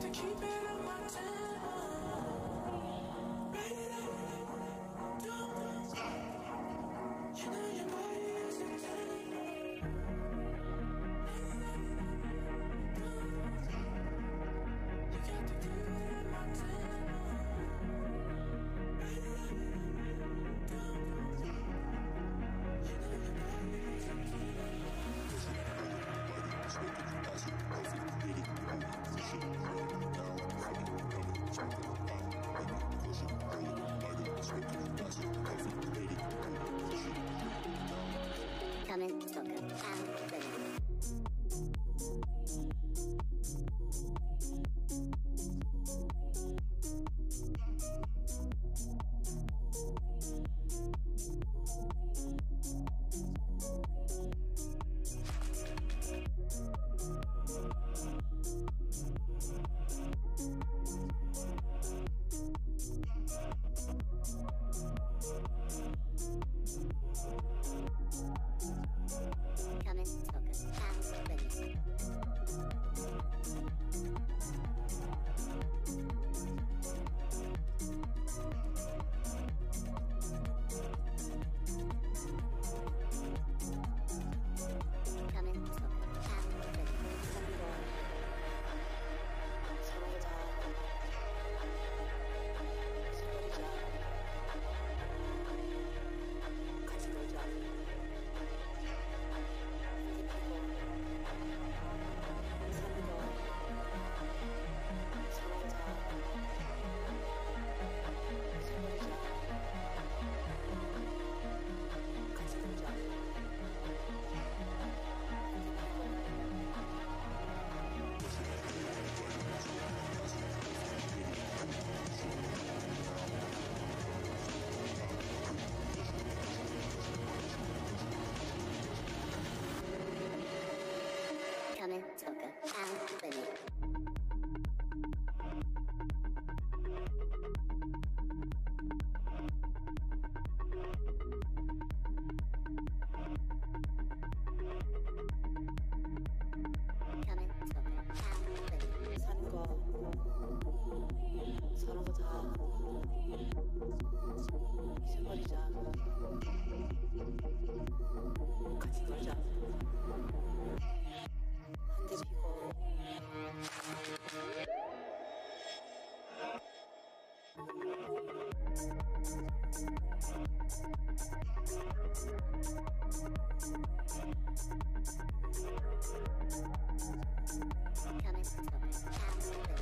to keep it.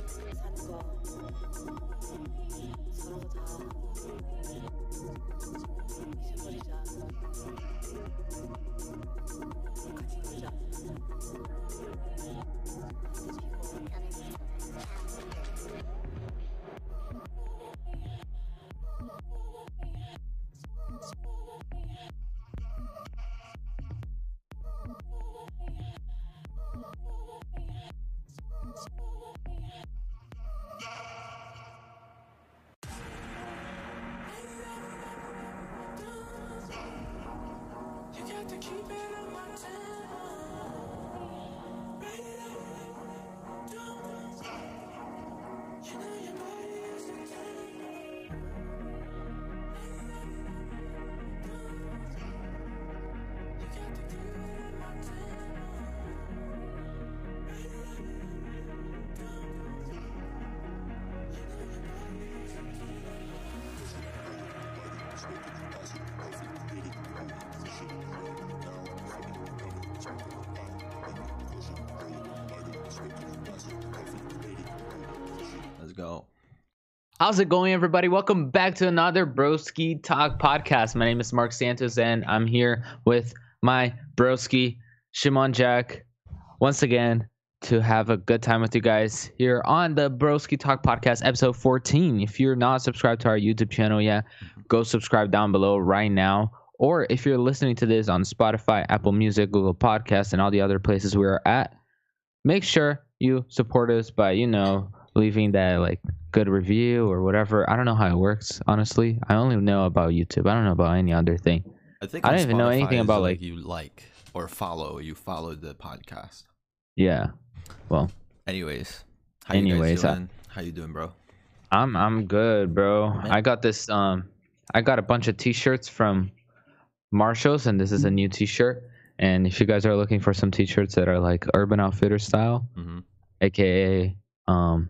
같이 산거 서로 다 잊어버리자 같이 놀자 keep it go. How's it going, everybody? Welcome back to another Broski Talk podcast. My name is Mark Santos, and I'm here with my broski Shimon Jack once again to have a good time with you guys here on the Broski Talk podcast, episode 14. If you're not subscribed to our YouTube channel yet, go subscribe down below right now. Or if you're listening to this on Spotify, Apple Music, Google Podcasts, and all the other places we are at, make sure you support us by, you know, leaving that like good review or whatever. I don't know how it works, honestly. I only know about YouTube. I don't know about any other thing. I think I don't even know anything about, like like- you like or follow. You follow the podcast. Yeah. Well, Anyways, how you Anyways, guys uh, doing? how you doing, bro? I'm I'm good, bro. Man. I got this um I got a bunch of t-shirts from Marshalls and this is a new t-shirt. And if you guys are looking for some t-shirts that are like Urban Outfitter style, hmm aka um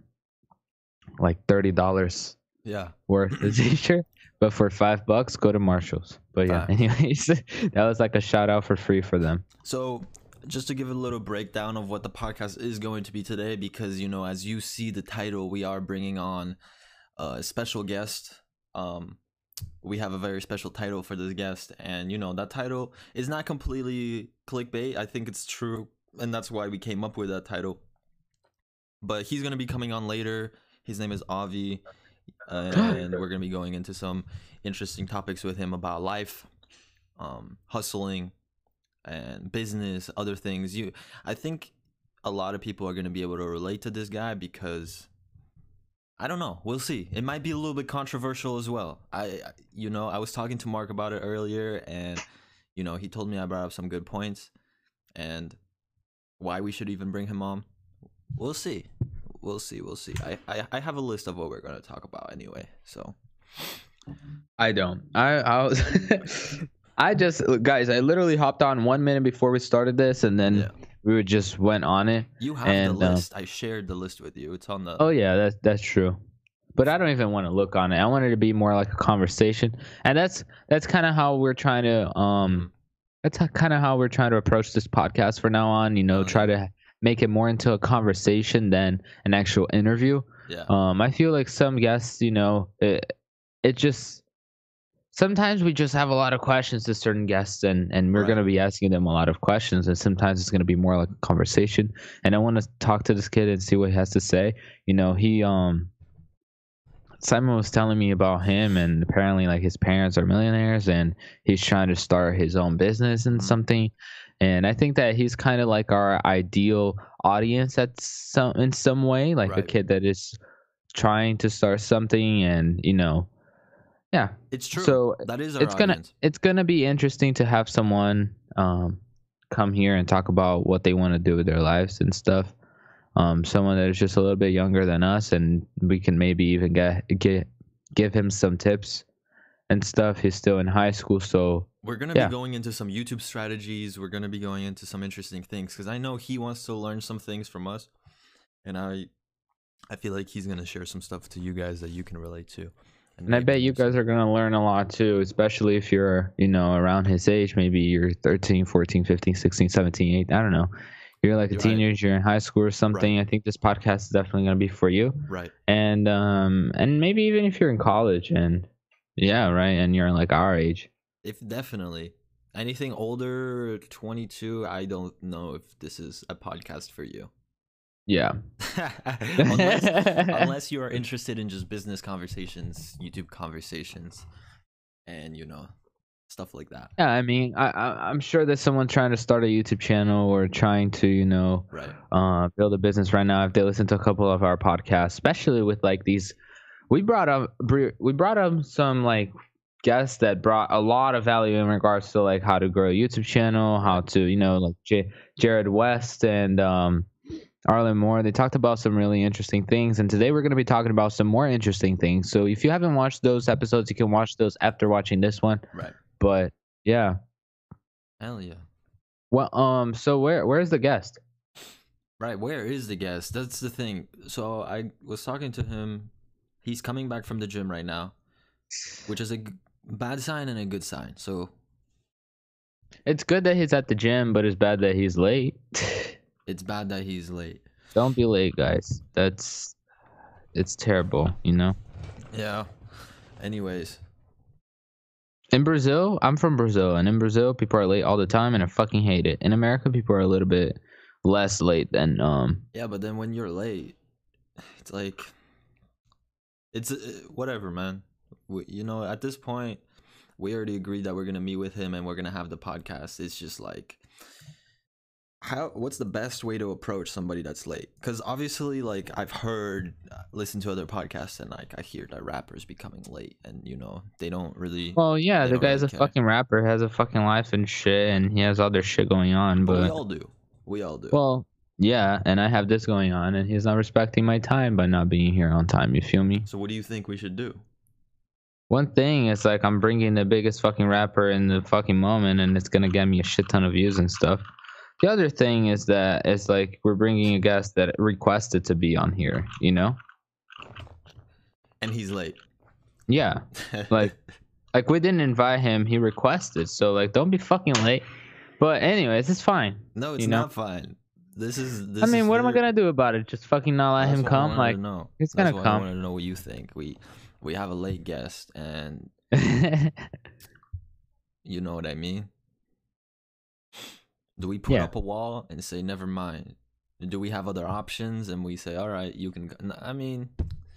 like $30 Yeah. worth the t-shirt, but for 5 bucks go to Marshalls. But yeah, anyways, that was like a shout out for free for them. So, just to give a little breakdown of what the podcast is going to be today, because you know, as you see the title, we are bringing on a special guest. Um, we have a very special title for this guest, and you know that title is not completely clickbait. I think it's true, and that's why we came up with that title. But he's gonna be coming on later. His name is Avi, and we're gonna be going into some interesting topics with him about life, um, hustling, and business, other things. You, I think a lot of people are going to be able to relate to this guy because I don't know. We'll see. It might be a little bit controversial as well. I, I- you know, I was talking to Mark about it earlier, and you know, he told me I brought up some good points, and why we should even bring him on. We'll see. We'll see. We'll see. I, I, I have a list of what we're going to talk about anyway. So I don't. I I was I just guys, I literally hopped on 1 minute before we started this and then Yeah. we just went on it. you have And, the uh, list. I shared the list with you. It's on the. Oh yeah, that's that's true. But I don't even want to look on it. I want it to be more like a conversation, and that's that's kind of how we're trying to um, that's kind of how we're trying to approach this podcast for now on. You know, Oh, try to make it more into a conversation than an actual interview. yeah. Um, I feel like some guests, you know, it it just sometimes we just have a lot of questions to certain guests, and and we're Right. gonna be asking them a lot of questions, and sometimes it's gonna be more like a conversation. And I want to talk to this kid and see what he has to say. You know, he um. Simon was telling me about him, and apparently, like his parents are millionaires, and he's trying to start his own business and Mhm. something. And I think that he's kind of like our ideal audience at some in some way, like a kid that is trying to start something, and you know, yeah, It's true. so that is our it's gonna it's gonna be interesting to have someone um come here and talk about what they want to do with their lives and stuff. Um, someone that is just a little bit younger than us, and we can maybe even get get give him some tips and stuff. He's still in high school, so We're gonna Yeah. be going into some YouTube strategies. We're gonna be going into some interesting things because I know he wants to learn some things from us, and I, I feel like he's gonna share some stuff to you guys that you can relate to. And I bet you guys are going to learn a lot too, especially if you're, you know, around his age. Maybe you're 13, 14, 15, 16, 17, 18. I don't know. You're like a You're right. teenager, you're in high school or something. I think this podcast is definitely going to be for you. right. And um and maybe even if you're in college and yeah, right, and you're like our age. If definitely anything older, twenty two, I don't know if this is a podcast for you. Yeah. unless, unless you are interested in just business conversations, YouTube conversations, and you know stuff like that. Yeah, I mean, I, I I'm sure there's someone trying to start a YouTube channel or trying to, you know, Right. uh, build a business right now. If they listen to a couple of our podcasts, especially with like these, we brought up we brought up some like guest that brought a lot of value in regards to like how to grow a YouTube channel, how to you know like J- Jared West and um, Arlen Moore. They talked about some really interesting things, and today we're going to be talking about some more interesting things. So if you haven't watched those episodes, you can watch those after watching this one. Right. But yeah, Hell yeah. well, um, so where where's the guest? Right, where is the guest? That's the thing. So I was talking to him. He's coming back from the gym right now, which is a bad sign and a good sign. So It's good that he's at the gym, but it's bad that he's late. it's bad that he's late. Don't be late, guys. That's it's terrible, you know. Yeah. Anyways, In Brazil, I'm from Brazil, and in Brazil, people are late all the time, and I fucking hate it. In America, people are a little bit less late than um. yeah, but then when you're late, it's like it's uh, whatever, man. We, you know, at this point, we already agreed that we're gonna meet with him and we're gonna have the podcast. It's just like how what's the best way to approach somebody that's late because obviously like i've heard uh, listen to other podcasts and like i hear that rappers becoming late and you know they don't really Well, yeah, the guy's really a care. fucking rapper, has a fucking life and shit, and he has other shit going on. but we all do we all do well, yeah, and I have this going on, and he's not respecting my time by not being here on time. You feel me? so what do you think we should do One thing is like I'm bringing the biggest fucking rapper in the fucking moment, and it's gonna get me a shit ton of views and stuff. The other thing is that it's like we're bringing a guest that requested to be on here. You know? and he's late Yeah. Like, like we didn't invite him. He requested. So like, don't be fucking late. But anyways, it's fine. no it's you know? not fine this is this I mean, is what am I gonna do about it? Just fucking not let That's him come? Like, no, know. he's That's gonna come. I wanted to know what you think. We we have a late guest, and you know what I mean. Do we put Yeah. up a wall and say never mind? Do we have other options and we say all right, you can? Go. I mean,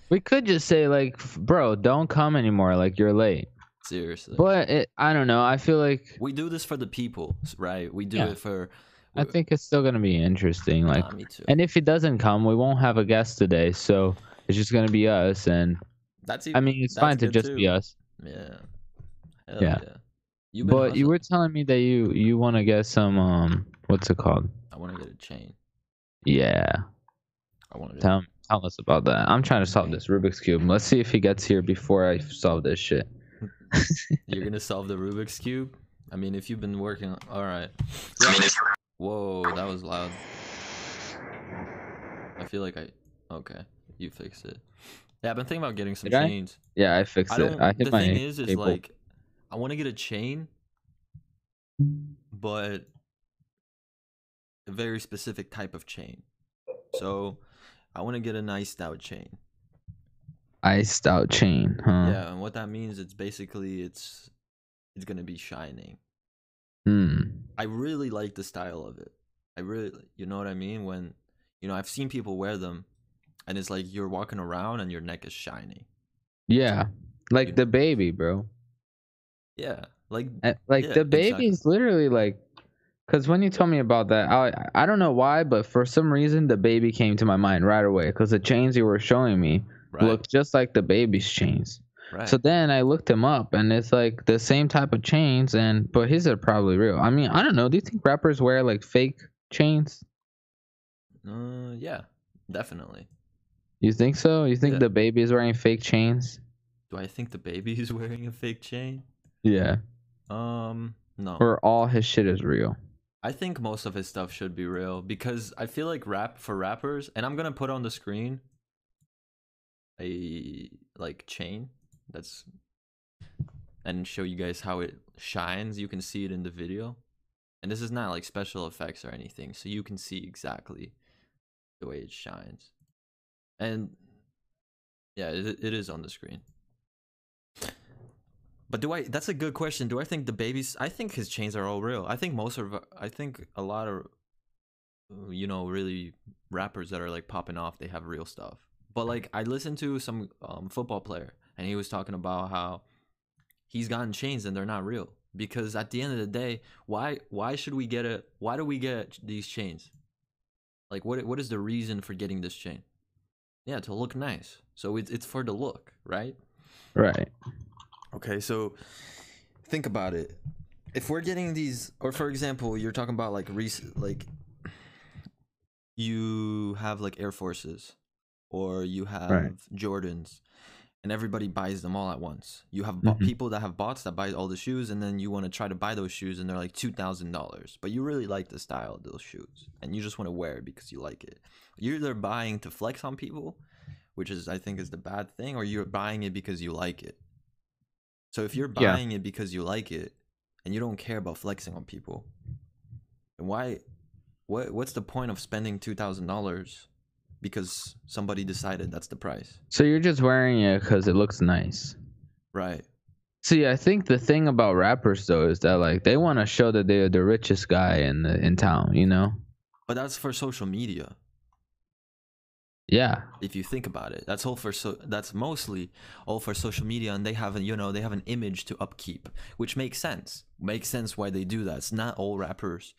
we could just say like, bro, don't come anymore. Like you're late. seriously. But it, I don't know. I feel like we do this for the people, right? We do Yeah. it for. I think it's still gonna be interesting. Like, Nah, and if he doesn't come, we won't have a guest today. So it's just gonna be us. And that's. I mean, it's fine to good just be us. Yeah. Hell Yeah. yeah. You've been But you were telling me that you you want to get some um, what's it called? I want to get a chain. Yeah. I want to. Tell tell us about that. I'm trying to solve this Rubik's cube. Let's see if he gets here before I solve this shit. You're gonna solve the Rubik's cube. I mean, if you've been working, all right. Whoa, that was loud. I feel like I. Okay, you fixed it. Yeah, I've been thinking about getting some Did I? chains. Yeah, I fixed I it. don't. I hit the my thing is, is cable. like, I want to get a chain, but a very specific type of chain. So, I want to get a nice stout chain. iced out chain, huh? Yeah, and what that means, it's basically it's it's gonna be shining. Hmm. I really like the style of it. I really, you know what I mean? When, you know, I've seen people wear them, and it's like you're walking around and your neck is shiny. Yeah. Like You- DaBaby, bro. Yeah, like Uh, Like Yeah, DaBaby exactly. is literally like, because when you told me about that, I I don't know why, but for some reason DaBaby came to my mind right away. Because the chains you were showing me right, looked just like DaBaby's chains. right. So then I looked him up, and it's like the same type of chains, and but his are probably real. I mean, I don't know. Do you think rappers wear like fake chains? uh, yeah, definitely. You think so? You think Yeah. DaBaby is wearing fake chains? Do I think DaBaby is wearing a fake chain? Yeah. Um, no. Or all his shit is real. I think most of his stuff should be real because I feel like rap for rappers, and I'm gonna put on the screen a like chain that's and show you guys how it shines. You can see it in the video, and this is not like special effects or anything, so you can see exactly the way it shines. And yeah, it, it is on the screen. But do I? That's a good question. Do I think DaBaby's? I think his chains are all real. I think most of. I think a lot of, uh, you know, really rappers that are like popping off, they have real stuff. But like, I listened to some um, football player, and he was talking about how he's gotten chains and they're not real because at the end of the day, why why should we get a? Why do we get these chains? Like, what what is the reason for getting this chain? Yeah, to look nice. So it's it's for the look, right? Right. Okay, so think about it. If we're getting these, or for example, you're talking about like rec- like you have like Air Forces, or you have Jordans, and everybody buys them all at once. You have Mhm. people that have bots that buy all the shoes, and then you want to try to buy those shoes, and they're like two thousand dollars, but you really like the style of those shoes, and you just want to wear it because you like it. You're either buying to flex on people, which is I think is the bad thing, or you're buying it because you like it. So if you're Yeah. buying it because you like it, and you don't care about flexing on people, then why? What What's the point of spending two thousand dollars because somebody decided that's the price? So you're just wearing it because it looks nice. Right. See, I think the thing about rappers though is that like they want to show that they're the richest guy in the in town. You know? But that's for social media. Yeah. If you think about it, that's all for so. That's mostly all for social media, and they have you know they have an image to upkeep, which makes sense. Makes sense why they do that. It's not all rappers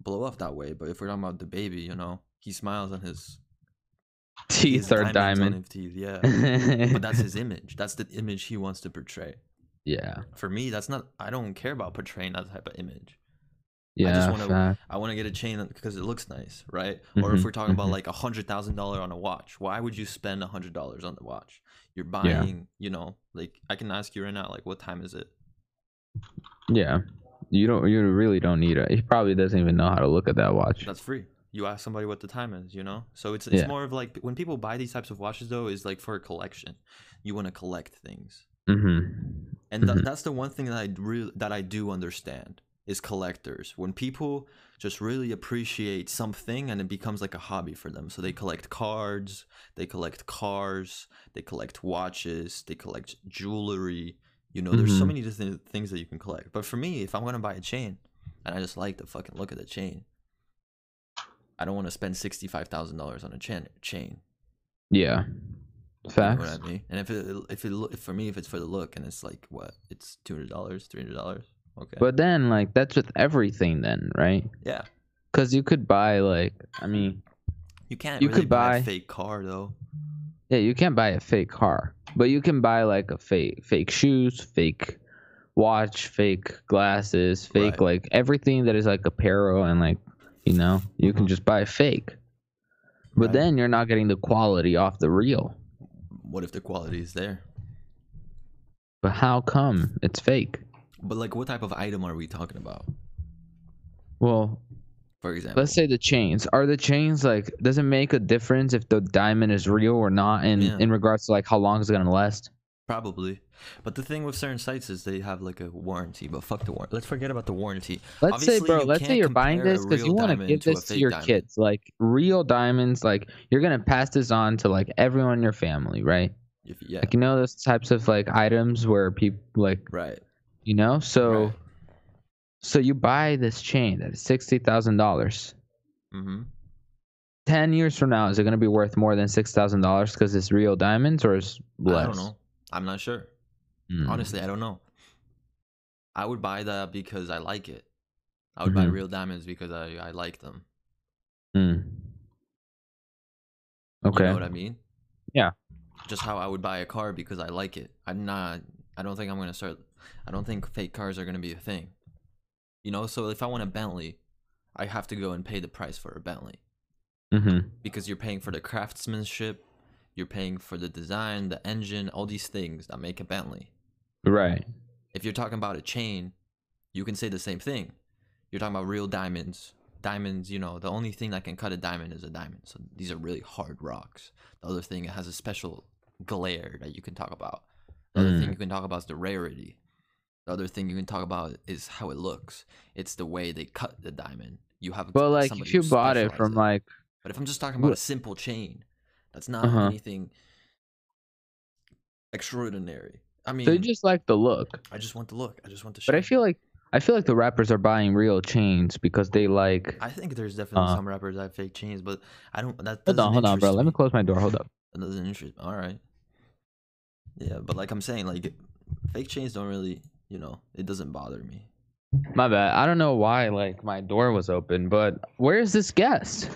blow up that way, but if we're talking about DaBaby, you know, he smiles on his Teeth are diamonds on diamond. teeth, yeah. but that's his image. That's the image he wants to portray. yeah. For me, that's not. I don't care about portraying that type of image. Yeah. I just wanna- I want to get a chain because it looks nice, right? Or if Mhm, we're talking about mhm. like a hundred thousand dollar on a watch, why would you spend a hundred dollars on the watch? You're buying. Yeah. you know, like I can ask you right now, like what time is it? Yeah. You don't. You really don't need it. He probably doesn't even know how to look at that watch. That's free. You ask somebody what the time is, you know. So it's it's Yeah. more of like when people buy these types of watches, though, is like for a collection. You want to collect things, Mm-hmm. and tha- Mhm. that's the one thing that I really that I do understand is collectors. When people just really appreciate something and it becomes like a hobby for them. So they collect cards, they collect cars, they collect watches, they collect jewelry. You know, there's so Mhm. many different things that you can collect. But for me, if I'm gonna buy a chain, and I just like the fucking look of the chain, I don't want to spend sixty five thousand dollars on a chain. Chain. Yeah. You know I mean? And if it if it look for me if it's for the look and it's like what it's two hundred dollars, three hundred dollars. Okay. But then, like, that's with everything, then, right? yeah, Because you could buy, like, I mean, you can't. You really could buy, a fake car though. yeah, you can't buy a fake car, but you can buy like a fake, fake shoes, fake watch, fake glasses, fake Right. like everything that is like apparel and like, you know, you can Mhm. just buy a fake. But Right. then you're not getting the quality off the real. What if the quality is there? But how come it's fake? But like, what type of item are we talking about? Well, For example, let's say the chains. Are the chains like does it make a difference if the diamond is real or not in Yeah. in regards to like how long is it gonna last? Probably. But the thing with certain sites is they have like a warranty. But fuck the warranty. Let's forget about the warranty. Let's say, bro, let's say you're buying this because you want to give this to your diamond. kids. Like real diamonds, like you're gonna pass this on to like everyone in your family, right? If, yeah, Like you know those types of like items where people like right. you know. So Right. so you buy this chain sixty thousand dollars. Mm-hmm. Ten years from now, is it gonna be worth more than six thousand dollars because it's real diamonds, or is less? I don't know. I'm not sure. Mm. Honestly, I don't know. I would buy that because I like it. I would buy Mhm. real diamonds because I, I like them. Mm. You Okay. know what I mean? Yeah. Just how I would buy a car because I like it. I'm not. I don't think I'm gonna start. I don't think fake cars are gonna be a thing. You know, so if I want a Bentley, I have to go and pay the price for a Bentley mm-hmm. because you're paying for the craftsmanship, you're paying for the design, the engine, all these things that make a Bentley. Right. If you're talking about a chain, you can say the same thing. You're talking about real diamonds. Diamonds, you know, the only thing that can cut a diamond is a diamond. So these are really hard rocks. The other thing, it has a special glare that you can talk about. The other thing Mm. you can talk about is the rarity. The other thing you can talk about is how it looks. It's the way they cut the diamond. You have But like if you bought it from like but if I'm just talking about Wh- a simple chain, that's not Uh-huh. anything extraordinary. I mean, they just like the look. I just want the look. I just want the. But I feel like I feel like the rappers are buying real chains because they like. I think there's definitely Uh. some rappers that have fake chains, but I don't. That Hold on, hold on, bro. interest Let me close my door. Hold up. That doesn't interest. All right. Yeah, but like I'm saying, like fake chains don't really, you know, it doesn't bother me. My bad. I don't know why like my door was open, but where is this guest?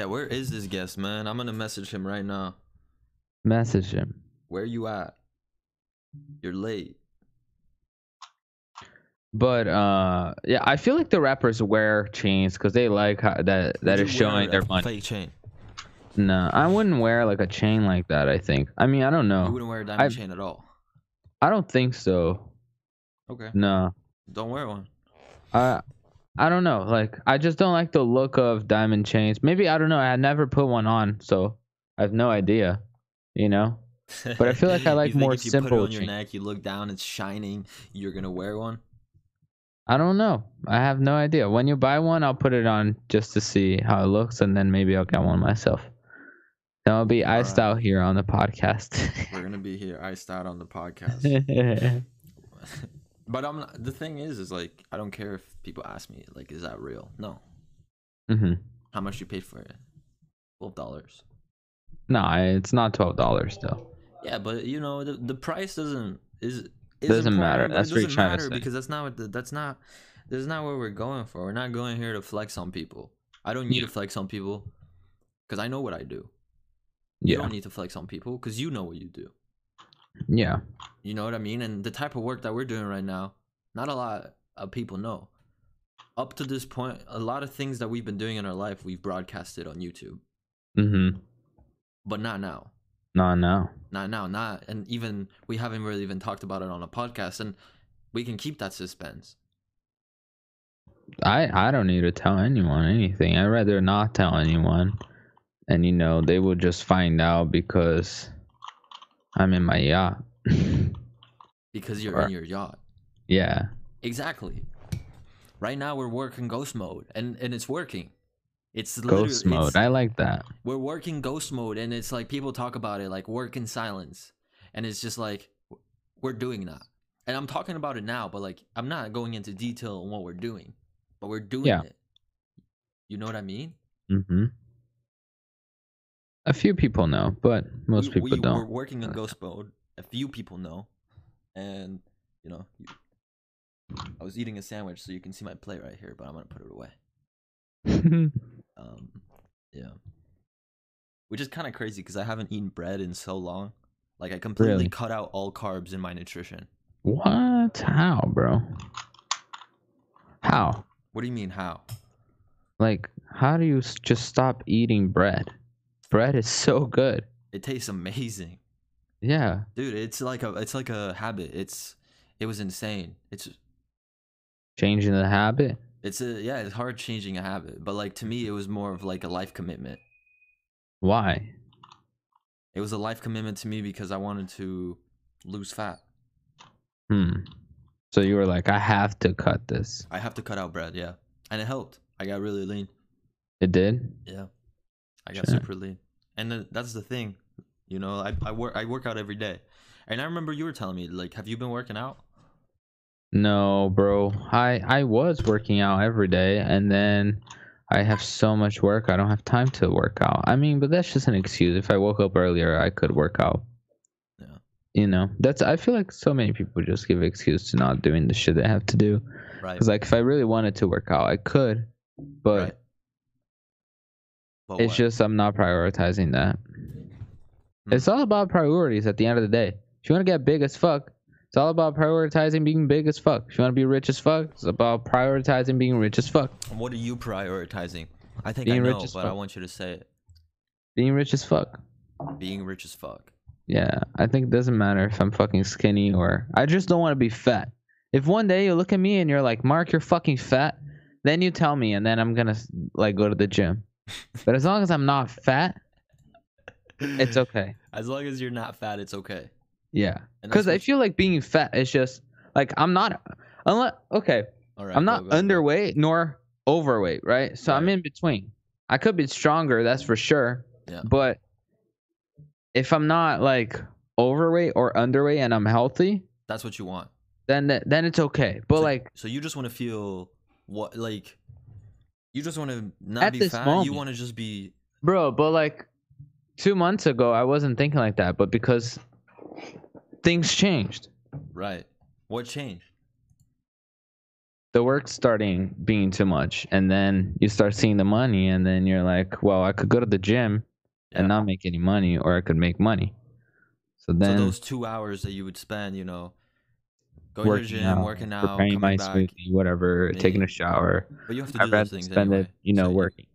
Yeah, where is this guest, man? I'm gonna message him right now. Message him. Where you at? You're late. But uh, yeah, I feel like the rappers wear chains because they like how, that that is showing their money. Fake chain. No, I wouldn't wear like a chain like that. I think. I mean, I don't know. You wouldn't wear a diamond I've- chain at all. I don't think so. Okay. No, Don't wear one. I I don't know. Like, I just don't like the look of diamond chains. Maybe I don't know. I never put one on, so I have no idea. You know. But I feel like I like more if you put it simple on your neck, you look down, it's shining. You're gonna wear one. I don't know. I have no idea. When you buy one, I'll put it on just to see how it looks, and then maybe I'll get one myself. Then I'll be iced Alright. out here on the podcast. We're gonna be here iced out on the podcast. but I'm not, the thing is, is like I don't care if people ask me like, is that real? No. hmm How much you paid for it? Twelve dollars. No, it's not twelve dollars though. Yeah, but you know the the price doesn't is Doesn't matter. That's it what you're doesn't matter because that's not what the, that's not that's not what we're going for. We're not going here to flex on people. I don't need Yeah. to flex on people because I know what I do. You Yeah, don't need to flex on people because you know what you do. yeah, You know what I mean? And the type of work that we're doing right now, not a lot of people know. Up to this point, a lot of things that we've been doing in our life, we've broadcasted on YouTube, mm-hmm. but not now. No, no. Not now, not and even we haven't really even talked about it on a podcast, and we can keep that suspense. I I don't need to tell anyone anything. I'd rather not tell anyone, and you know they will just find out because I'm in my yacht. because you're Right. in your yacht. yeah, Exactly. Right now we're working ghost mode and and it's working. It's ghost mode. it's- I like that. we're working ghost mode and it's like people talk about it like work in silence and it's just like we're doing that. And I'm talking about it now, but like I'm not going into detail on what we're doing, but we're doing Yeah. it. You know what I mean? Mm-hmm. A few people know, but most we, people we, We're don't. working in ghost mode. A few people know, and you know, I was eating a sandwich, so you can see my plate right here, but I'm gonna put it away. Um, yeah, which is kind of crazy because I haven't eaten bread in so long. Like I completely Really? cut out all carbs in my nutrition. what? How, bro? How? What do you mean how? Like, how do you just stop eating bread? Bread is so good. It tastes amazing, Yeah. dude. It's like a it's like a habit. It's it was insane. It's Changing the habit. it's a yeah. It's hard changing a habit, but like to me, it was more of like a life commitment. Why? It was a life commitment to me because I wanted to lose fat. Hmm. So you were like, I have to cut this. I have to cut out bread, yeah, and it helped. I got really lean. It did. Yeah, I got Sure. super lean, and then that's the thing, you know. I I work I work out every day, and I remember you were telling me like, have you been working out? No, bro. I I was working out every day, and then I have so much work. I don't have time to work out. I mean, but that's just an excuse. If I woke up earlier, I could work out. Yeah. You know, that's. I feel like so many people just give excuse to not doing the shit they have to do. Right. Because like, if I really wanted to work out, I could, but right. But it's what? just I'm not prioritizing that. Hmm. It's all about priorities at the end of the day. If you want to get big as fuck, it's all about prioritizing being big as fuck. If you want to be rich as fuck, it's about prioritizing being rich as fuck. what are you prioritizing? I think Being I know, but I want you to say it. Being rich as fuck. Being rich as fuck. Yeah, I think it doesn't matter if I'm fucking skinny or I just don't want to be fat. If one day you look at me and you're like, "Mark, you're fucking fat," then you tell me, and then I'm gonna like go to the gym. but as long as I'm not fat, it's okay. As long as you're not fat, it's okay. Yeah, because I feel like being fat is just like I'm not. Unless okay, All right. I'm not go, go. underweight nor overweight, right? So I'm in between. I could be stronger, that's for sure. Yeah. But if I'm not like overweight or underweight and I'm healthy, That's what you want. then then it's okay. But so, like so you just want to feel what like you just want to not be fat. You want to just be bro, but like 2 months ago I wasn't thinking like that, but because things changed. right. What changed? The work starting being too much and then you start seeing the money and then you're like, well, I could go to the gym and not make any money or I could make money. So then so those two hours that you would spend, you know, Going to the working gym, out, working out, preparing my back. smoothie, whatever, taking a shower. But you have to do I'd those things spend anyway. it, you know, so working.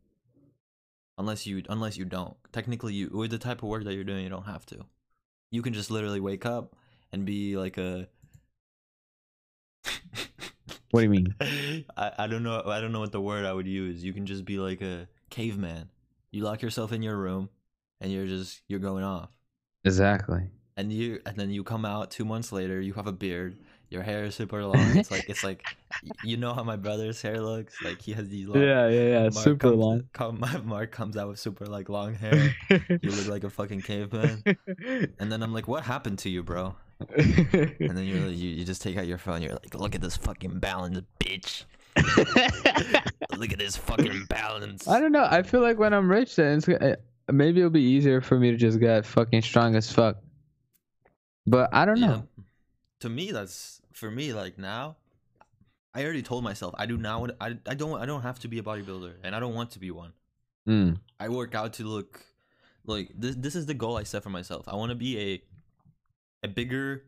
Unless you unless you don't. Technically you with the type of work that you're doing, you don't have to. You can just literally wake up and be like a What do you mean? I, I don't know I don't know what the word I would use. You can just be like a caveman. You lock yourself in your room and you're just you're going off. Exactly. And you and then you come out 2 months later, you have a beard, your hair is super long. It's like it's like you know how my brother's hair looks? Like he has these long Yeah, yeah, yeah. Mark Super comes, long. Come, Mark comes out with super like long hair. You look like a fucking caveman. And then I'm like, what happened to you, bro? And then you're like, you, you just take out your phone. You're like, look at this fucking balance, bitch. Look at this fucking balance. I don't know. I feel like when I'm rich, then it's, uh, maybe it'll be easier for me to just get fucking strong as fuck. But I don't Yeah. know. To me, that's for me. Like now, I already told myself I do not want. I I don't. I don't have to be a bodybuilder, and I don't want to be one. Mm. I work out to look like this. This is the goal I set for myself. I want to be a a bigger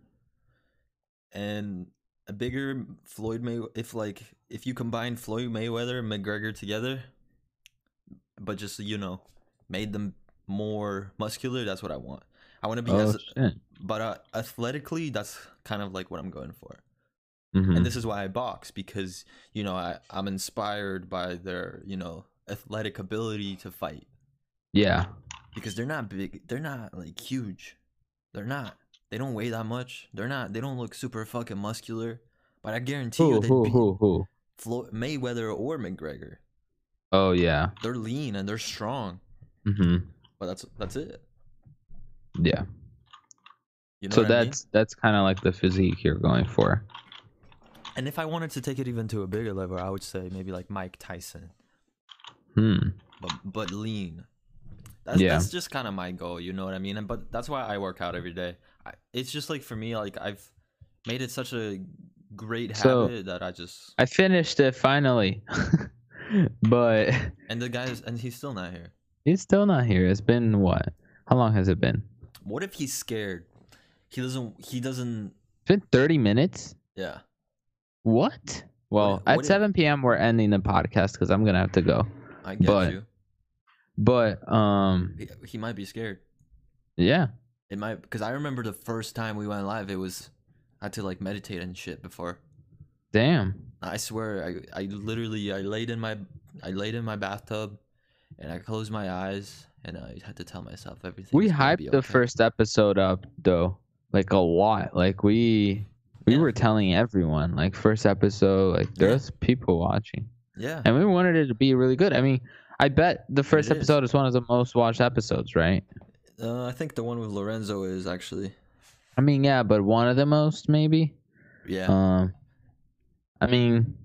and a bigger Floyd May. If like if you combine Floyd Mayweather and McGregor together, but just you know, made them more muscular. That's what I want. I want to be Oh, as, shit. but uh, athletically, that's kind of like what I'm going for. Mhm. And this is why I box because you know I I'm inspired by their you know athletic ability to fight Yeah. because they're not big they're not like huge they're not they don't weigh that much they're not they don't look super fucking muscular but i guarantee you Who, they who, beat who, who? Flo- mayweather or mcgregor Oh, yeah. they're lean and they're strong hmm but that's that's it Yeah. You know so what I mean? that's that's kind of like the physique you're going for. and if i wanted to take it even to a bigger level i would say maybe like mike tyson Hmm. but but lean that's, Yeah. that's just kind of my goal you know what i mean and but that's why i work out every day I, it's just like for me like i've made it such a great So- habit that i just I finished it finally, but and the guy's and he's still not here he's still not here. It's been what? How long has it been? what if he's scared he doesn't he doesn't It's been 30 minutes. yeah What? Well, what at 7 p.m. we're ending the podcast because I'm gonna have to go. i get But- you But um, he, he might be scared yeah. it might because i remember the first time we went live it was i had to like meditate and shit before Damn. I swear, I I literally I laid in my I laid in my bathtub, and I closed my eyes, and I had to tell myself everything. We hyped the first episode up though, like a lot. Like we we Yeah. were telling everyone, like first episode, like Yeah. there's people watching, Yeah, and we wanted it to be really good. I mean, I bet the first is. episode is one of the most watched episodes, right? uh, I think the one with Lorenzo is actually I mean, yeah, but one of the most maybe. yeah. Um, I mean,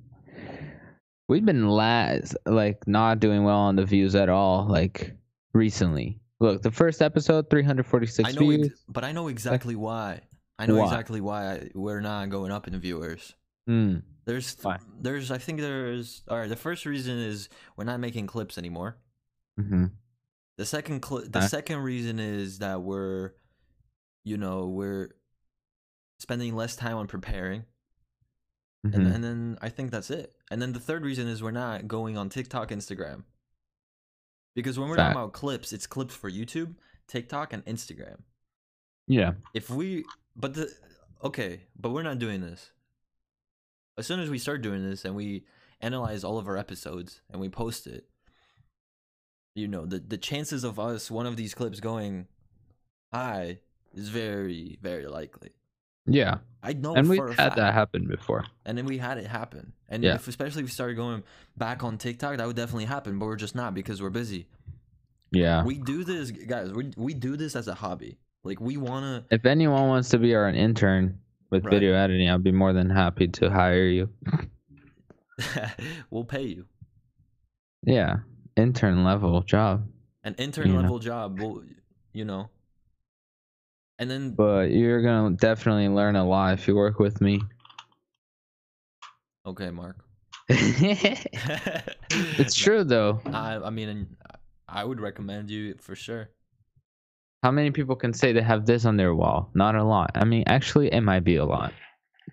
we've been last like not doing well on the views at all. Like recently, look, the first episode, three hundred forty-six I know, views. ex- but I know exactly why. I know Why? exactly why I, we're not going up in viewers. Hmm. There's Why? there's I think there's all right. The first reason is we're not making clips anymore. Mm-hmm. The second cli- the Okay. second reason is that we're, you know, we're spending less time on preparing. Mm-hmm. and, and then I think that's it. And then the third reason is we're not going on TikTok, Instagram. Because when we're Fact. talking about clips, it's clips for YouTube, TikTok, and Instagram. yeah. If we, but the, okay, but we're not doing this. As soon as we start doing this and we analyze all of our episodes and we post it, you know, the, the chances of us, one of these clips going high is very, very likely. Yeah. I know and we've had fact that happen before. and then we had it happen. And Yeah. if especially if we started going back on TikTok, that would definitely happen. But we're just not because we're busy. Yeah. We do this, guys. We we do this as a hobby. Like we wanna. if anyone wants to be our intern with Right. video editing, I'd be more than happy to hire you. we'll pay you Yeah. Intern level job. an intern You know. level job. We'll, you know. And then But you're gonna definitely learn a lot if you work with me. okay, Mark. it's true though. I I mean, I would recommend you for sure. How many people can say they have this on their wall? Not a lot. I mean, actually, it might be a lot.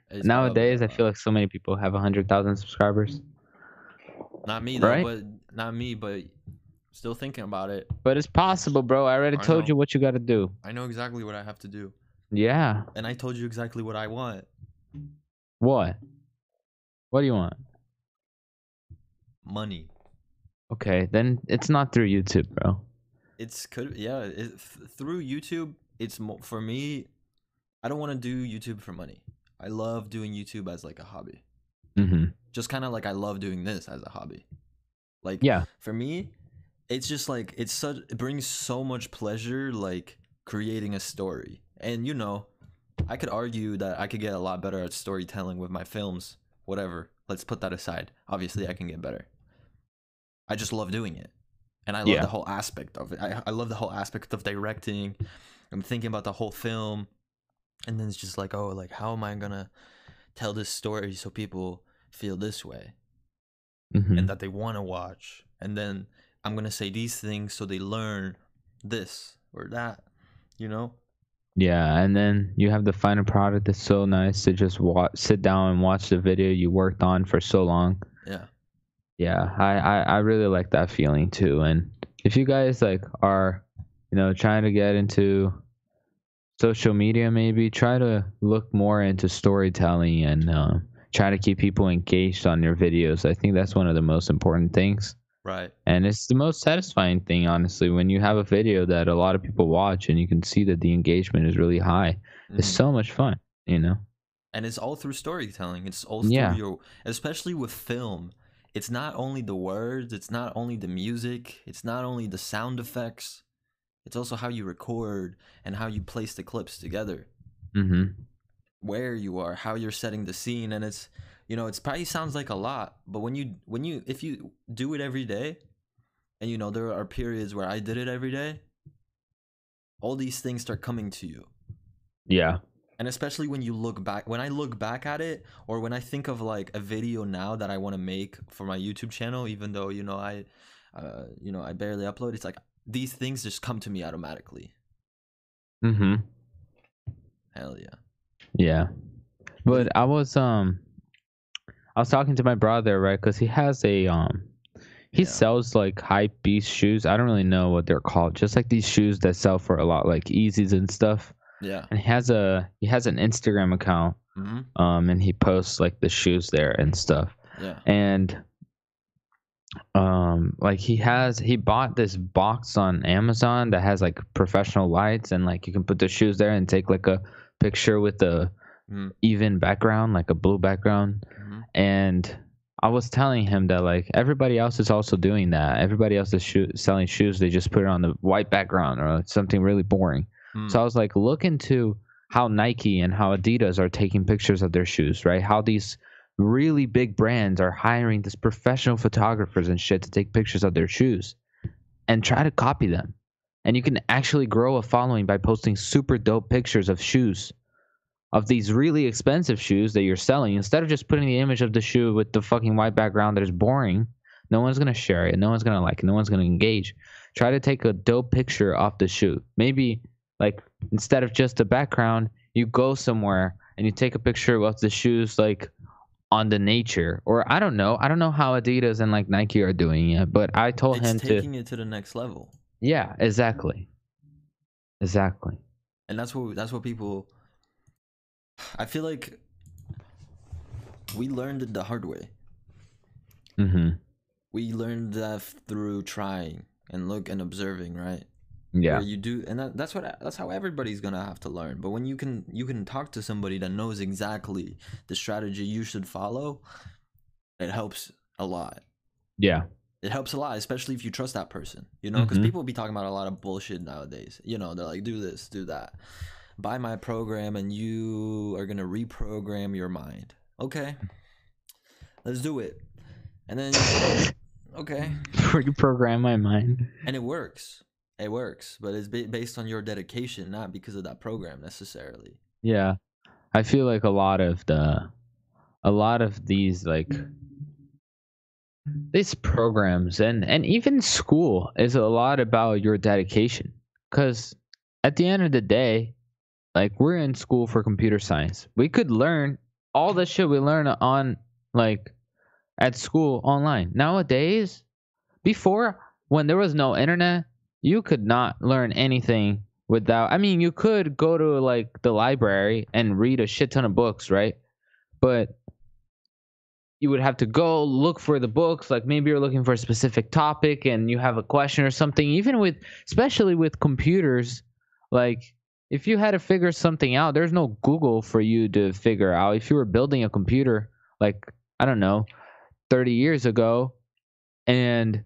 It's Nowadays, I feel like so many people have a hundred thousand subscribers, not me though, Right? but not me, but still thinking about it. but it's possible, bro. I already I told know. you what you got to do. I know exactly what I have to do, Yeah. and I told you exactly what I want. What? What do you want? Money. Okay, then it's not through YouTube, bro. It's could yeah. It, through YouTube, it's mo- for me. I don't want to do YouTube for money. I love doing YouTube as like a hobby. Mm-hmm. Just kind of like I love doing this as a hobby. Like Yeah. for me, it's just like it's such it brings so much pleasure like creating a story. And you know, I could argue that I could get a lot better at storytelling with my films, whatever. Let's put that aside. Obviously, I can get better. I just love doing it. And I love Yeah. the whole aspect of it. I, I love the whole aspect of directing. I'm thinking about the whole film. And then it's just like, oh, like how am I going to tell this story so people feel this way? Mm-hmm. and that they want to watch. And then I'm going to say these things so they learn this or that, you know? Yeah, and then you have the final product that's so nice to just watch, sit down and watch the video you worked on for so long. Yeah. Yeah, I, I, I really like that feeling too. And if you guys like are, you know, trying to get into social media, maybe try to look more into storytelling and uh, try to keep people engaged on your videos. I think that's one of the most important things. Right. And it's the most satisfying thing, honestly, when you have a video that a lot of people watch and you can see that the engagement is really high. It's Mhm. so much fun, you know? and it's all through storytelling. It's all Yeah. through your, especially with film. It's not only the words, it's not only the music, it's not only the sound effects. It's also how you record and how you place the clips together. Mm-hmm. where you are, how you're setting the scene, and it's you know it's probably sounds like a lot, but when you when you if you do it every day, and you know there are periods where I did it every day, all these things start coming to you, Yeah. and especially when you look back. When I look back at it, or when I think of like a video now that I want to make for my YouTube channel, even though you know I, uh, you know I barely upload, it's like these things just come to me automatically. Mm-hmm. Hell yeah. Yeah. But I was um I was talking to my brother, right? Cuz he has a um he Yeah. sells like hype beast shoes. I don't really know what they're called. Just like these shoes that sell for a lot like Yeezys and stuff. Yeah. And he has a he has an Instagram account Mm-hmm. um and he posts like the shoes there and stuff. Yeah. And um like he has he bought this box on Amazon that has like professional lights and like you can put the shoes there and take like a picture with the Mhm. even background like a blue background hmm and I was telling him that like everybody else is also doing that everybody else is shoe- selling shoes they just put it on the white background or something really boring Mm. so I was like, look into how Nike and how Adidas are taking pictures of their shoes, right? How these really big brands are hiring these professional photographers and shit to take pictures of their shoes and try to copy them. And you can actually grow a following by posting super dope pictures of shoes, of these really expensive shoes that you're selling. Instead of just putting the image of the shoe with the fucking white background that is boring, no one's going to share it. No one's going to like it. No one's going to engage. Try to take a dope picture of the shoe. Maybe like instead of just a background you go somewhere and you take a picture of the shoes like on the nature or i don't know i don't know how adidas and like nike are doing it but i told it's him to taking it to the next level. yeah exactly exactly and that's what that's what people i feel like we learned it the hard way. Mm-hmm. We learned that through trying and look and observing right? Yeah. Where you do and that, that's what that's how everybody's gonna have to learn. But when you can you can talk to somebody that knows exactly the strategy you should follow it helps a lot. Yeah. It helps a lot especially if you trust that person you know? Because Mhm. people be talking about a lot of bullshit nowadays. You know they're like do this do that buy my program and you are gonna reprogram your mind. Okay? Let's do it. And then okay. Reprogram my mind. And it works. It works but it's based on your dedication not because of that program necessarily. Yeah. I feel like a lot of the a lot of these like these programs and and even school is a lot about your dedication. Because at the end of the day like we're in school for computer science we could learn all the shit we learn on like at school online. Nowadays, before when there was no internet, you could not learn anything without I mean, you could go to like the library and read a shit ton of books, right? But you would have to go look for the books like maybe you're looking for a specific topic and you have a question or something even with especially with computers like if you had to figure something out there's no google for you to figure out if you were building a computer like i don't know 30 years ago and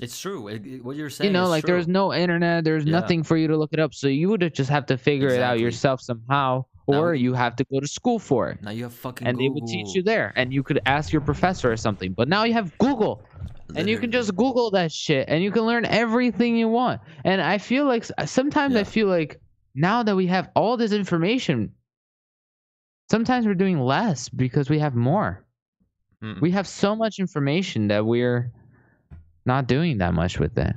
It's true. It- it- what you're saying, you know like true. there's no internet there's Yeah. nothing for you to look it up so you would just have to figure it out yourself somehow or we- you have to go to school for it Now you have fucking and they would teach you there and you could ask your professor or something but now you have google and you can just google that shit and you can learn everything you want and i feel like sometimes i feel like now that we have all this information sometimes we're doing less because we have more Mm. we have so much information that we're not doing that much with it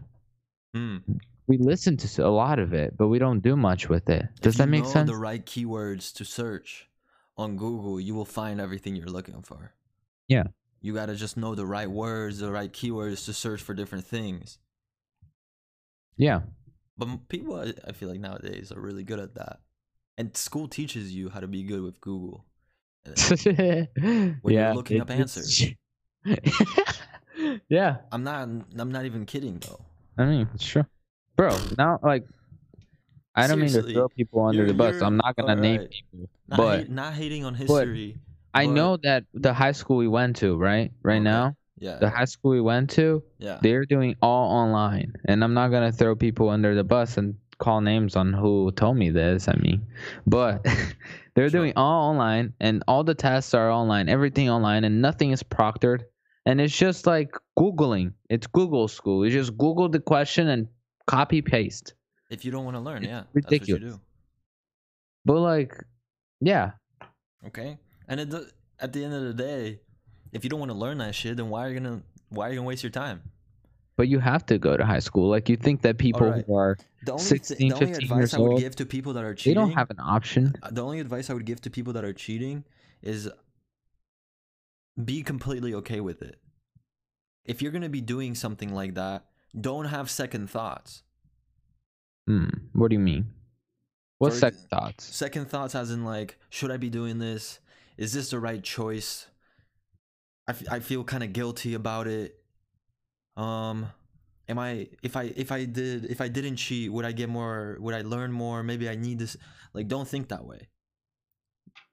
Mm. we listen to a lot of it but we don't do much with it does that make sense The right keywords to search on Google, you will find everything you're looking for. Yeah. You gotta just know the right words, the right keywords to search for different things. yeah But people, I feel like nowadays, are really good at that. And school teaches you how to be good with Google. When you're yeah looking up it's- yeah I'm not. I'm not even kidding though. I mean, true, bro. Now, like, I don't mean to throw people under the bus. I'm not gonna name alright. people, Not, but hate- not hating on history. I know that the high school we went to, right, right Okay. now, Yeah. the high school we went to, yeah. they're doing all online, and I'm not gonna throw people under the bus and call names on who told me this. I mean, but they're Sure. doing all online, and all the tests are online, everything online, and nothing is proctored. And it's just like Googling. It's Google school. You just Google the question and copy paste. If you don't want to learn, It's yeah, that's what you ridiculous. do. But like, yeah, Okay. And it, at the end of the day, if you don't want to learn that shit, then why are you gonna why are you gonna waste your time? but you have to go to high school. Like you think that people Alright. who are The only, 16, thi- the only 15 advice years I would old, give to people that are they don't have an option. uh, the only advice I would give to people that are cheating is be completely okay with it. If you're gonna be doing something like that, don't have second thoughts. Hmm. What do you mean? What's second thoughts? Second thoughts, as in like, should I be doing this? Is this the right choice? I, f- I feel kind of guilty about it. Um, am I if I if I did if I didn't cheat, would I get more? Would I learn more? Maybe I need this. Like, don't think that way.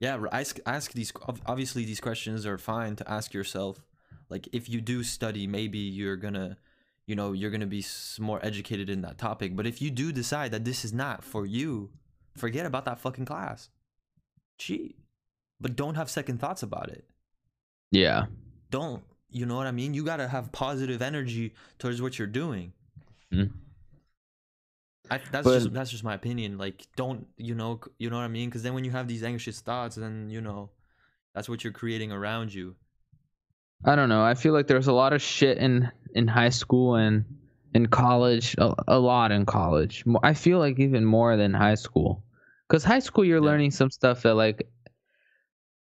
Yeah, ask ask these. Obviously, these questions are fine to ask yourself. Like, if you do study, maybe you're gonna, you know, you're gonna be more educated in that topic. But if you do decide that this is not for you, forget about that fucking class. Cheat, but don't have second thoughts about it. Yeah. Don't you know what I mean? You gotta have positive energy towards what you're doing. Mhm. I, that's But- just that's just my opinion. Like, don't you know you know what I mean? Because then when you have these anxious thoughts, then you know that's what you're creating around you. I don't know. I feel like there's a lot of shit in in high school and in college. A, a lot in college. I feel like even more than high school. Cause high school you're Yeah. learning some stuff that like,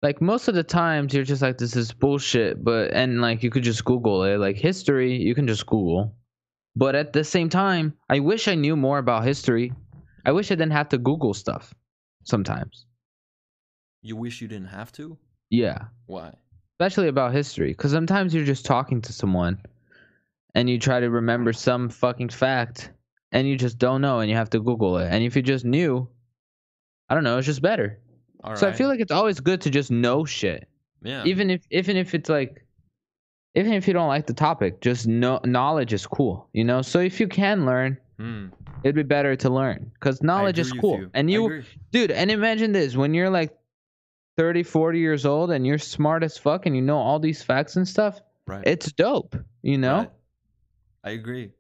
like most of the times you're just like this is bullshit. But and like you could just Google it. Like history, you can just Google. But at the same time, I wish I knew more about history. I wish I didn't have to Google stuff. Sometimes. You wish you didn't have to. Yeah. Why? especially about history because sometimes you're just talking to someone and you try to remember some fucking fact and you just don't know and you have to google it and if you just knew i don't know it's just better All so i feel like it's always good to just know shit yeah. even if even if it's like even if you don't like the topic just know knowledge is cool you know so if you can learn Hmm. it'd be better to learn because knowledge is cool you. and you dude and imagine this when you're like 30 40 years old and you're smart as fuck and you know all these facts and stuff right. it's dope you know Right. I agree.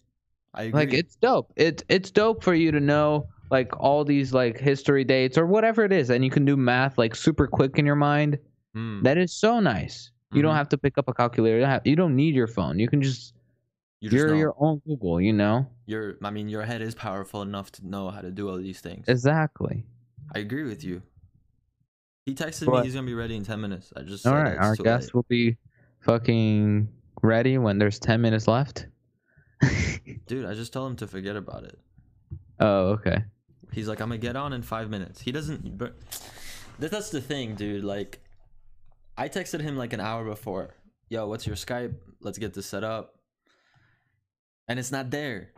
I agree. like it's dope it's it's dope for you to know like all these like history dates or whatever it is and you can do math like super quick in your mind Hmm. that is so nice you don't Mhm. have to pick up a calculator you don't have- you don't need your phone you can just you know. your own google you know Your I mean, your head is powerful enough to know how to do all these things. exactly I agree with you. He texted What? me he's gonna be ready in ten minutes. I just All right, our guest late. will be fucking ready when there's 10 minutes left. Dude, I just told him to forget about it. oh, okay. He's like, I'm gonna get on in five minutes. He doesn't. But that's the thing, dude. Like, I texted him like an hour before. Yo, what's your Skype? Let's get this set up. And it's not there.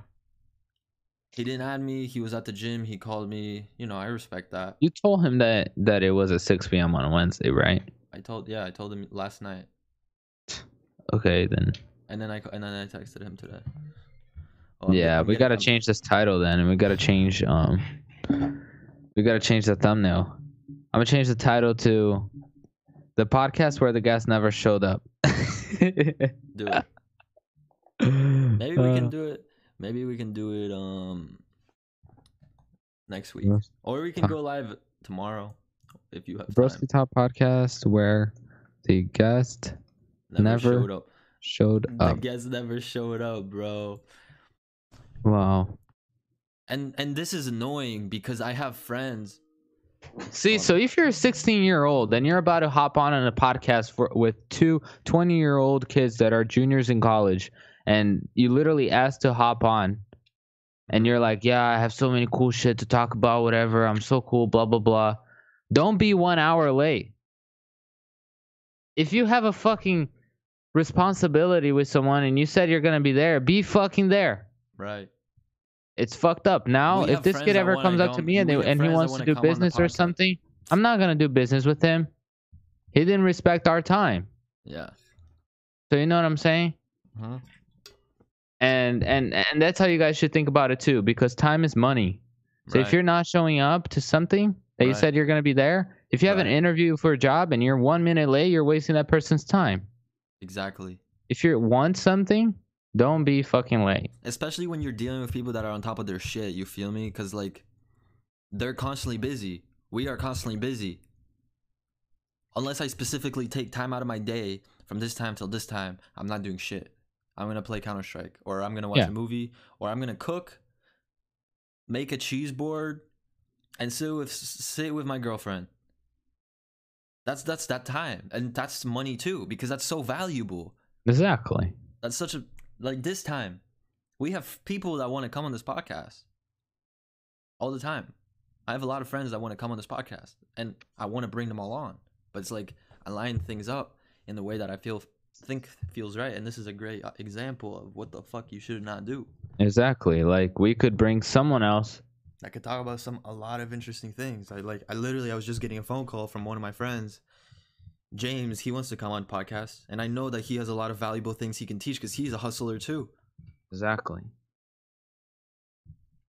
He didn't add me. He was at the gym. He called me. You know, I respect that. You told him that that it was at 6 p.m. on a Wednesday, right? I told, yeah, I told him last night, Okay, then. and then I and then I texted him today. Oh, yeah, we gotta I'm- change this title then, and we gotta change um, we gotta change the thumbnail. I'm gonna change the title to the podcast where the guest never showed up. Do it. Maybe we Uh, can do it. Maybe we can do it um next week, or we can go live tomorrow if you have. Broski Talk Podcast where the guest Never, never showed up. showed The guest never showed up, bro. Wow. And and this is annoying because I have friends. See, so if you're a 16 year old, then you're about to hop on in a podcast for, with two 20 year old kids that are juniors in college, and you literally ask to hop on, and you're like, Yeah, I have so many cool shit to talk about, whatever. I'm so cool, blah, blah, blah. Don't be one hour late. If you have a fucking responsibility with someone and you said you're going to be there, be fucking there. Right. It's fucked up. Now, if this kid ever comes up to me and, they, and he wants to do come on the business or something, I'm not gonna do business with him. He didn't respect our time. Yeah. So you know what I'm saying? Mhm. And and and that's how you guys should think about it too, because time is money. So if you're not showing up to something that you said you're gonna be there, if you have an interview for a job and you're one minute late, you're wasting that person's time. Exactly. If you want something, don't be fucking late. Especially when you're dealing with people that are on top of their shit. You feel me? Because like, they're constantly busy. We are constantly busy. Unless I specifically take time out of my day from this time till this time, I'm not doing shit. I'm gonna play Counter Strike, or I'm gonna watch Yeah. a movie, or I'm gonna cook, make a cheese board, and sit with sit with my girlfriend. That's that's that time, and that's money too, because that's so valuable. Exactly. That's such a like this time. We have people that want to come on this podcast all the time. I have a lot of friends that want to come on this podcast, and I want to bring them all on. But it's like I line things up in the way that I feel think feels right, and this is a great uh, example of what the fuck you should not do. Exactly. Like we could bring someone else. I could talk about some a lot of interesting things. I like I literally I was just getting a phone call from one of my friends. James, he wants to come on podcast, and I know that he has a lot of valuable things he can teach because he's a hustler too. Exactly.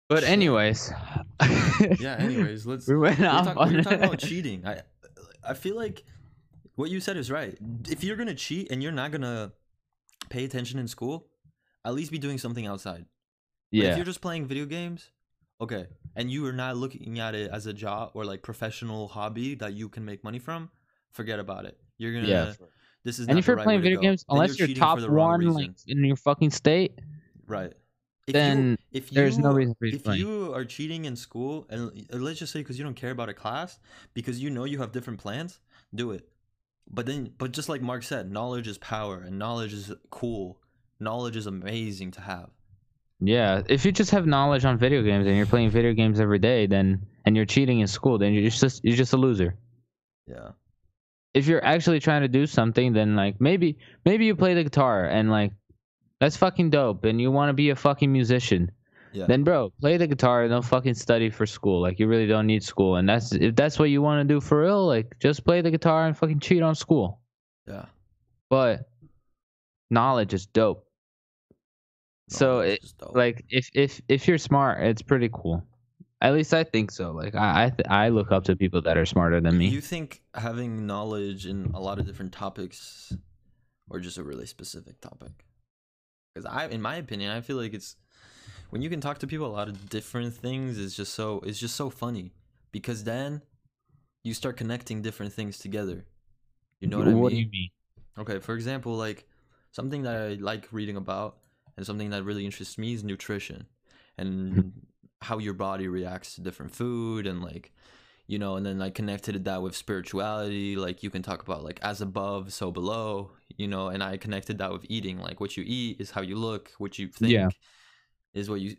But Shit. anyways. Yeah. Anyways, let's we went off talk- on we're talking about cheating. I I feel like what you said is right. If you're gonna cheat and you're not gonna pay attention in school, at least be doing something outside. Yeah. If you're just playing video games, okay, and you are not looking at it as a job or like professional hobby that you can make money from, forget about it. You're gonna. Yeah. This is. and if you're right playing video games, unless you're, cheating top one like in your fucking state, right. If then you, if there's no reason for you to if you are cheating in school and uh, let's just say because you don't care about a class because you know you have different plans do it but then but just like mark said knowledge is power and knowledge is cool knowledge is amazing to have yeah, if you just have knowledge on video games and you're playing video games every day, then and you're cheating in school, then you're just you're just a loser. yeah If you're actually trying to do something, then like maybe maybe you play the guitar and like that's fucking dope, and you want to be a fucking musician. yeah Then bro, play the guitar and don't fucking study for school. Like you really don't need school. And that's if that's what you want to do for real, like just play the guitar and fucking cheat on school. yeah But knowledge is dope. So it is dope. like if if if you're smart, it's pretty cool. At least I think so. Like I I, th- I look up to people that are smarter than me. Do you think having knowledge in a lot of different topics or just a really specific topic because i in my opinion i feel like it's when you can talk to people a lot of different things it's just so it's just so funny because then you start connecting different things together you know what i mean do you mean? okay for example like something that i like reading about and something that really interests me is nutrition and how your body reacts to different food and like you know, and then I connected that with spirituality. Like you can talk about like as above, so below, you know, and I connected that with eating. Like what you eat is how you look, what you think Yeah. is what you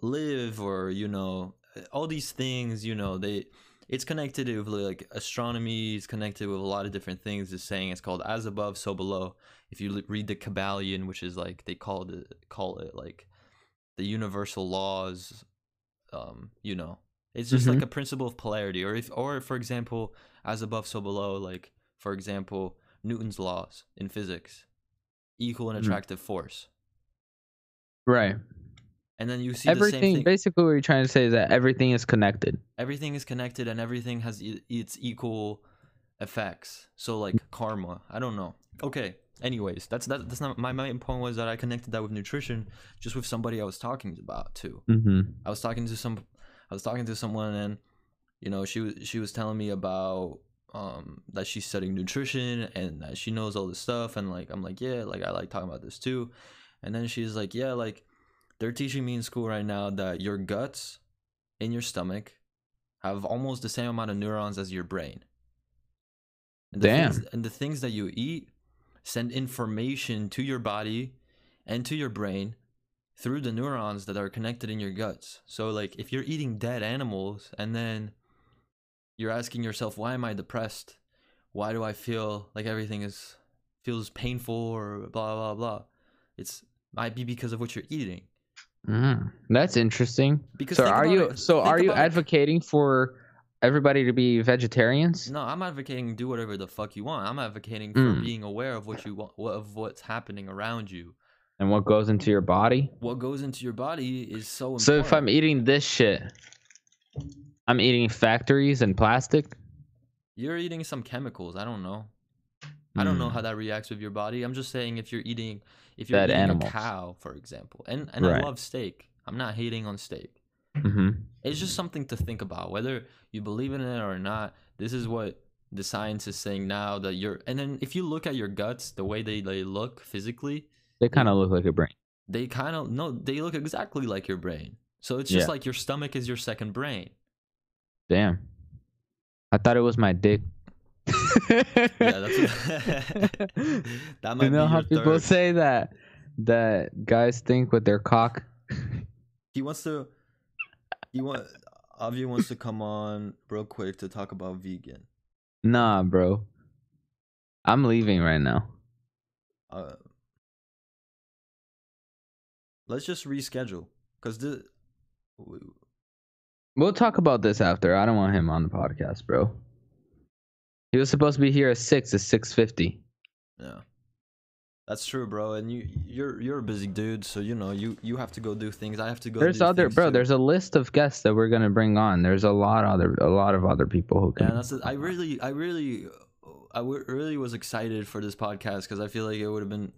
live, or you know, all these things. You know, they it's connected with like astronomy. It's connected with a lot of different things. This saying it's called as above, so below. If you l- read the Kybalion, which is like they call it call it like the universal laws um you know it's just like a principle of polarity or if or for example as above so below like for example newton's laws in physics equal and Mhm. attractive force Right. and then you see the same Everything. thing Basically, what you're trying to say is that everything is connected. everything is connected and everything has e- its equal effects so like karma i don't know okay anyways that's that, that's not my main point was that i connected that with nutrition just with somebody i was talking about too Mm-hmm. I was talking to some I was talking to someone and you know she was she was telling me about um that she's studying nutrition and that she knows all this stuff and like I'm like yeah like I like talking about this too and then she's like yeah like they're teaching me in school right now that your guts in your stomach have almost the same amount of neurons as your brain and the Damn. things, and the things that you eat send information to your body and to your brain through the neurons that are connected in your guts. So like if you're eating dead animals and then you're asking yourself why am I depressed? Why do I feel like everything is feels painful or blah blah blah. It's might be because of what you're eating. Mm, that's interesting. Because so are you it- so are you about it. advocating for everybody to be vegetarians? No, I'm advocating do whatever the fuck you want. I'm advocating for Mm. being aware of what you want of what's happening around you. And what goes into your body? What goes into your body is so important. So if I'm eating this shit, I'm eating factories and plastic. You're eating some chemicals. I don't know. I don't know Mm. how that reacts with your body. I'm just saying if you're eating if you're Dead eating animals. a cow, for example, and and I love steak. I'm not hating on steak. hmm It's just something to think about, whether you believe in it or not. This is what the science is saying now that you're. And then if you look at your guts, the way they, they look physically, They kind of look like a brain. they kind of no, they look exactly like your brain. So it's just Yeah. like your stomach is your second brain. Damn. I thought it was my dick. Yeah, that's that might you know be how your people third. say that that guys think with their cock. He wants to. He want. Avi wants to come on real quick to talk about vegan. Nah, bro. I'm leaving right now. Uh, let's just reschedule because the. We'll talk about this after. I don't want him on the podcast, bro. He was supposed to be here at six. It's six fifty. Yeah, that's true, bro. And you, you're you're a busy dude, so you know you you have to go do things. I have to go. There's do other, bro. too. There's a list of guests that we're gonna bring on. There's a lot other, a lot of other people who can. Yeah, that's. I really, I really, I really was excited for this podcast because I feel like it would have been,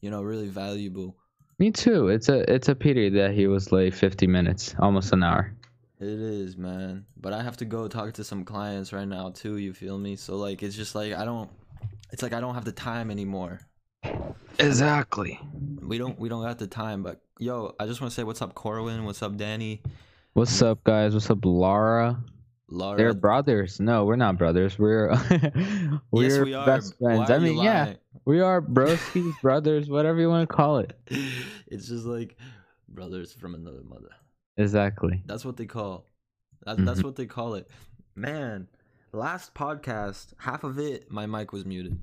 you know, really valuable. Me too. It's a, it's a pity that he was late fifty minutes, almost an hour. It is, man. But I have to go talk to some clients right now too. You feel me? So like, it's just like I don't. It's like I don't have the time anymore. Exactly. We don't. We don't got the time. But yo, I just want to say what's up, Corwin. What's up, Danny? What's up, guys? What's up, Lara? Laura. They're brothers. No, we're not brothers. We're we're yes, we are. best friends. Why I are you mean, yeah, we are broskies, brothers, whatever you want to call it. it's just like brothers from another mother. Exactly. That's what they call. That's that's Mhm. what they call it. Man, last podcast, half of it, my mic was muted.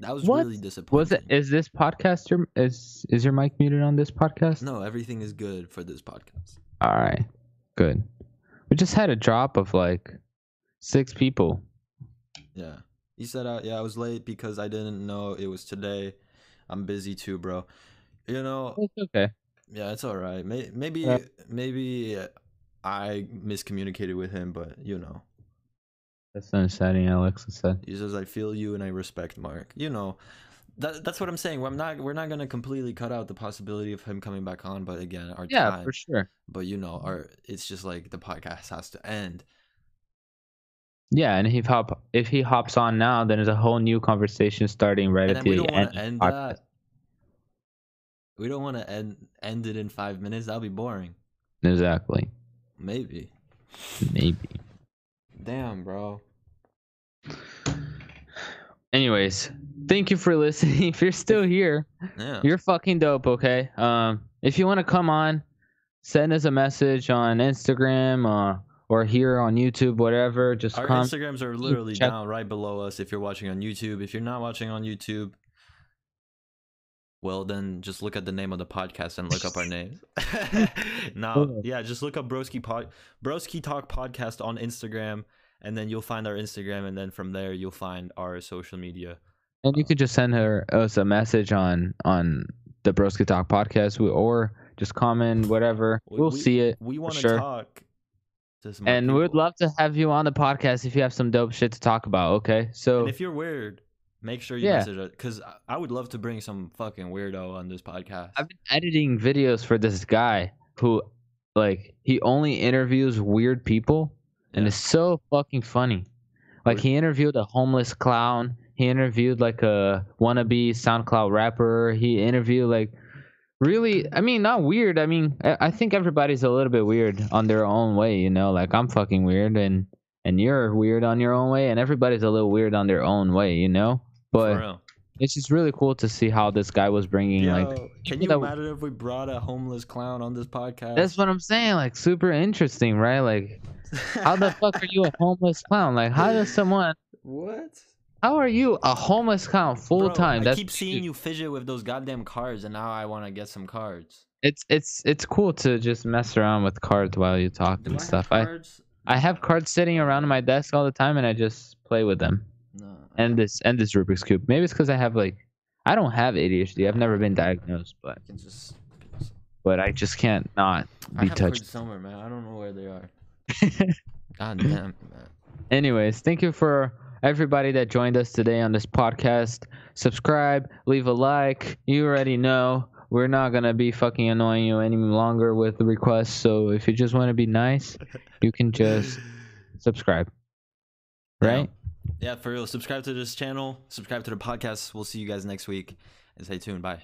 That was What? really disappointing. Was it? Is this podcast your is is your mic muted on this podcast? No, everything is good for this podcast. All right, good. We just had a drop of like six people. Yeah. You said, uh, yeah, I was late because I didn't know it was today. I'm busy too, bro. You know, It's okay. yeah, it's all right. May- Maybe, Yeah. maybe uh, I miscommunicated with him, but you know, That's understanding. Alexa said. he says I feel you and I respect Mark. You know, that that's what I'm saying. I'm not. We're not gonna completely cut out the possibility of him coming back on, but again, our Yeah, time. for sure. But you know, our it's just like the podcast has to end. Yeah, and if he hop if he hops on now, then there's a whole new conversation starting right and at the end. end that. We don't want to end end it in five minutes. That'll be boring. Exactly. Maybe. Maybe. Damn, bro. Anyways, thank you for listening. If you're still here, Yeah. you're fucking dope. Okay. Um, if you want to come on, send us a message on Instagram uh, or here on YouTube, whatever. Just Our come. Instagrams are literally check- down right below us if you're watching on YouTube. If you're not watching on YouTube, well then just look at the name of the podcast and look up our names. no, Oh. yeah, just look up Broski Pod Broski Talk Podcast on Instagram and then you'll find our Instagram and then from there you'll find our social media. And you could just send her us a message on on the Broski Talk podcast, we- or just comment whatever. We- We'll we- see it. We want to sure. talk to some And we'd love to have you on the podcast if you have some dope shit to talk about. Okay, so And if you're weird, make sure you Yeah. message us because I would love to bring some fucking weirdo on this podcast. I've been editing videos for this guy who, like, he only interviews weird people, and Yeah. it's so fucking funny. Like, he interviewed a homeless clown. He interviewed like a wannabe SoundCloud rapper. He interviewed like really, I mean, not weird. I mean, I, I think everybody's a little bit weird on their own way. You know, like I'm fucking weird, and and you're weird on your own way, and everybody's a little weird on their own way. You know, but it's just really cool to see how this guy was bringing like can you that- imagine if we brought a homeless clown on this podcast? That's what I'm saying. Like super interesting, right? Like how the fuck are you a homeless clown? Like how does someone what? how are you a homeless clown full Bro, time? I That's keep seeing you fidget with those goddamn cards, and now I want to get some cards. it's it's it's cool to just mess around with cards while you talk Do and I stuff. I cards? I have cards sitting around on my desk all the time and I just play with them. No. And this and this Rubik's cube. Maybe it's because I have like I don't have ADHD. I've never been diagnosed, but I can just. but I just can't not be I be have touched. cards somewhere, man. I don't know where they are. God damn, man. Anyways, thank you for everybody that joined us today on this podcast. Subscribe, leave a like. You already know we're not gonna be fucking annoying you any longer with the requests. So if you just want to be nice, you can just subscribe. Right? Yeah, for real. Subscribe to this channel. Subscribe to the podcast. We'll see you guys next week. And stay tuned. Bye.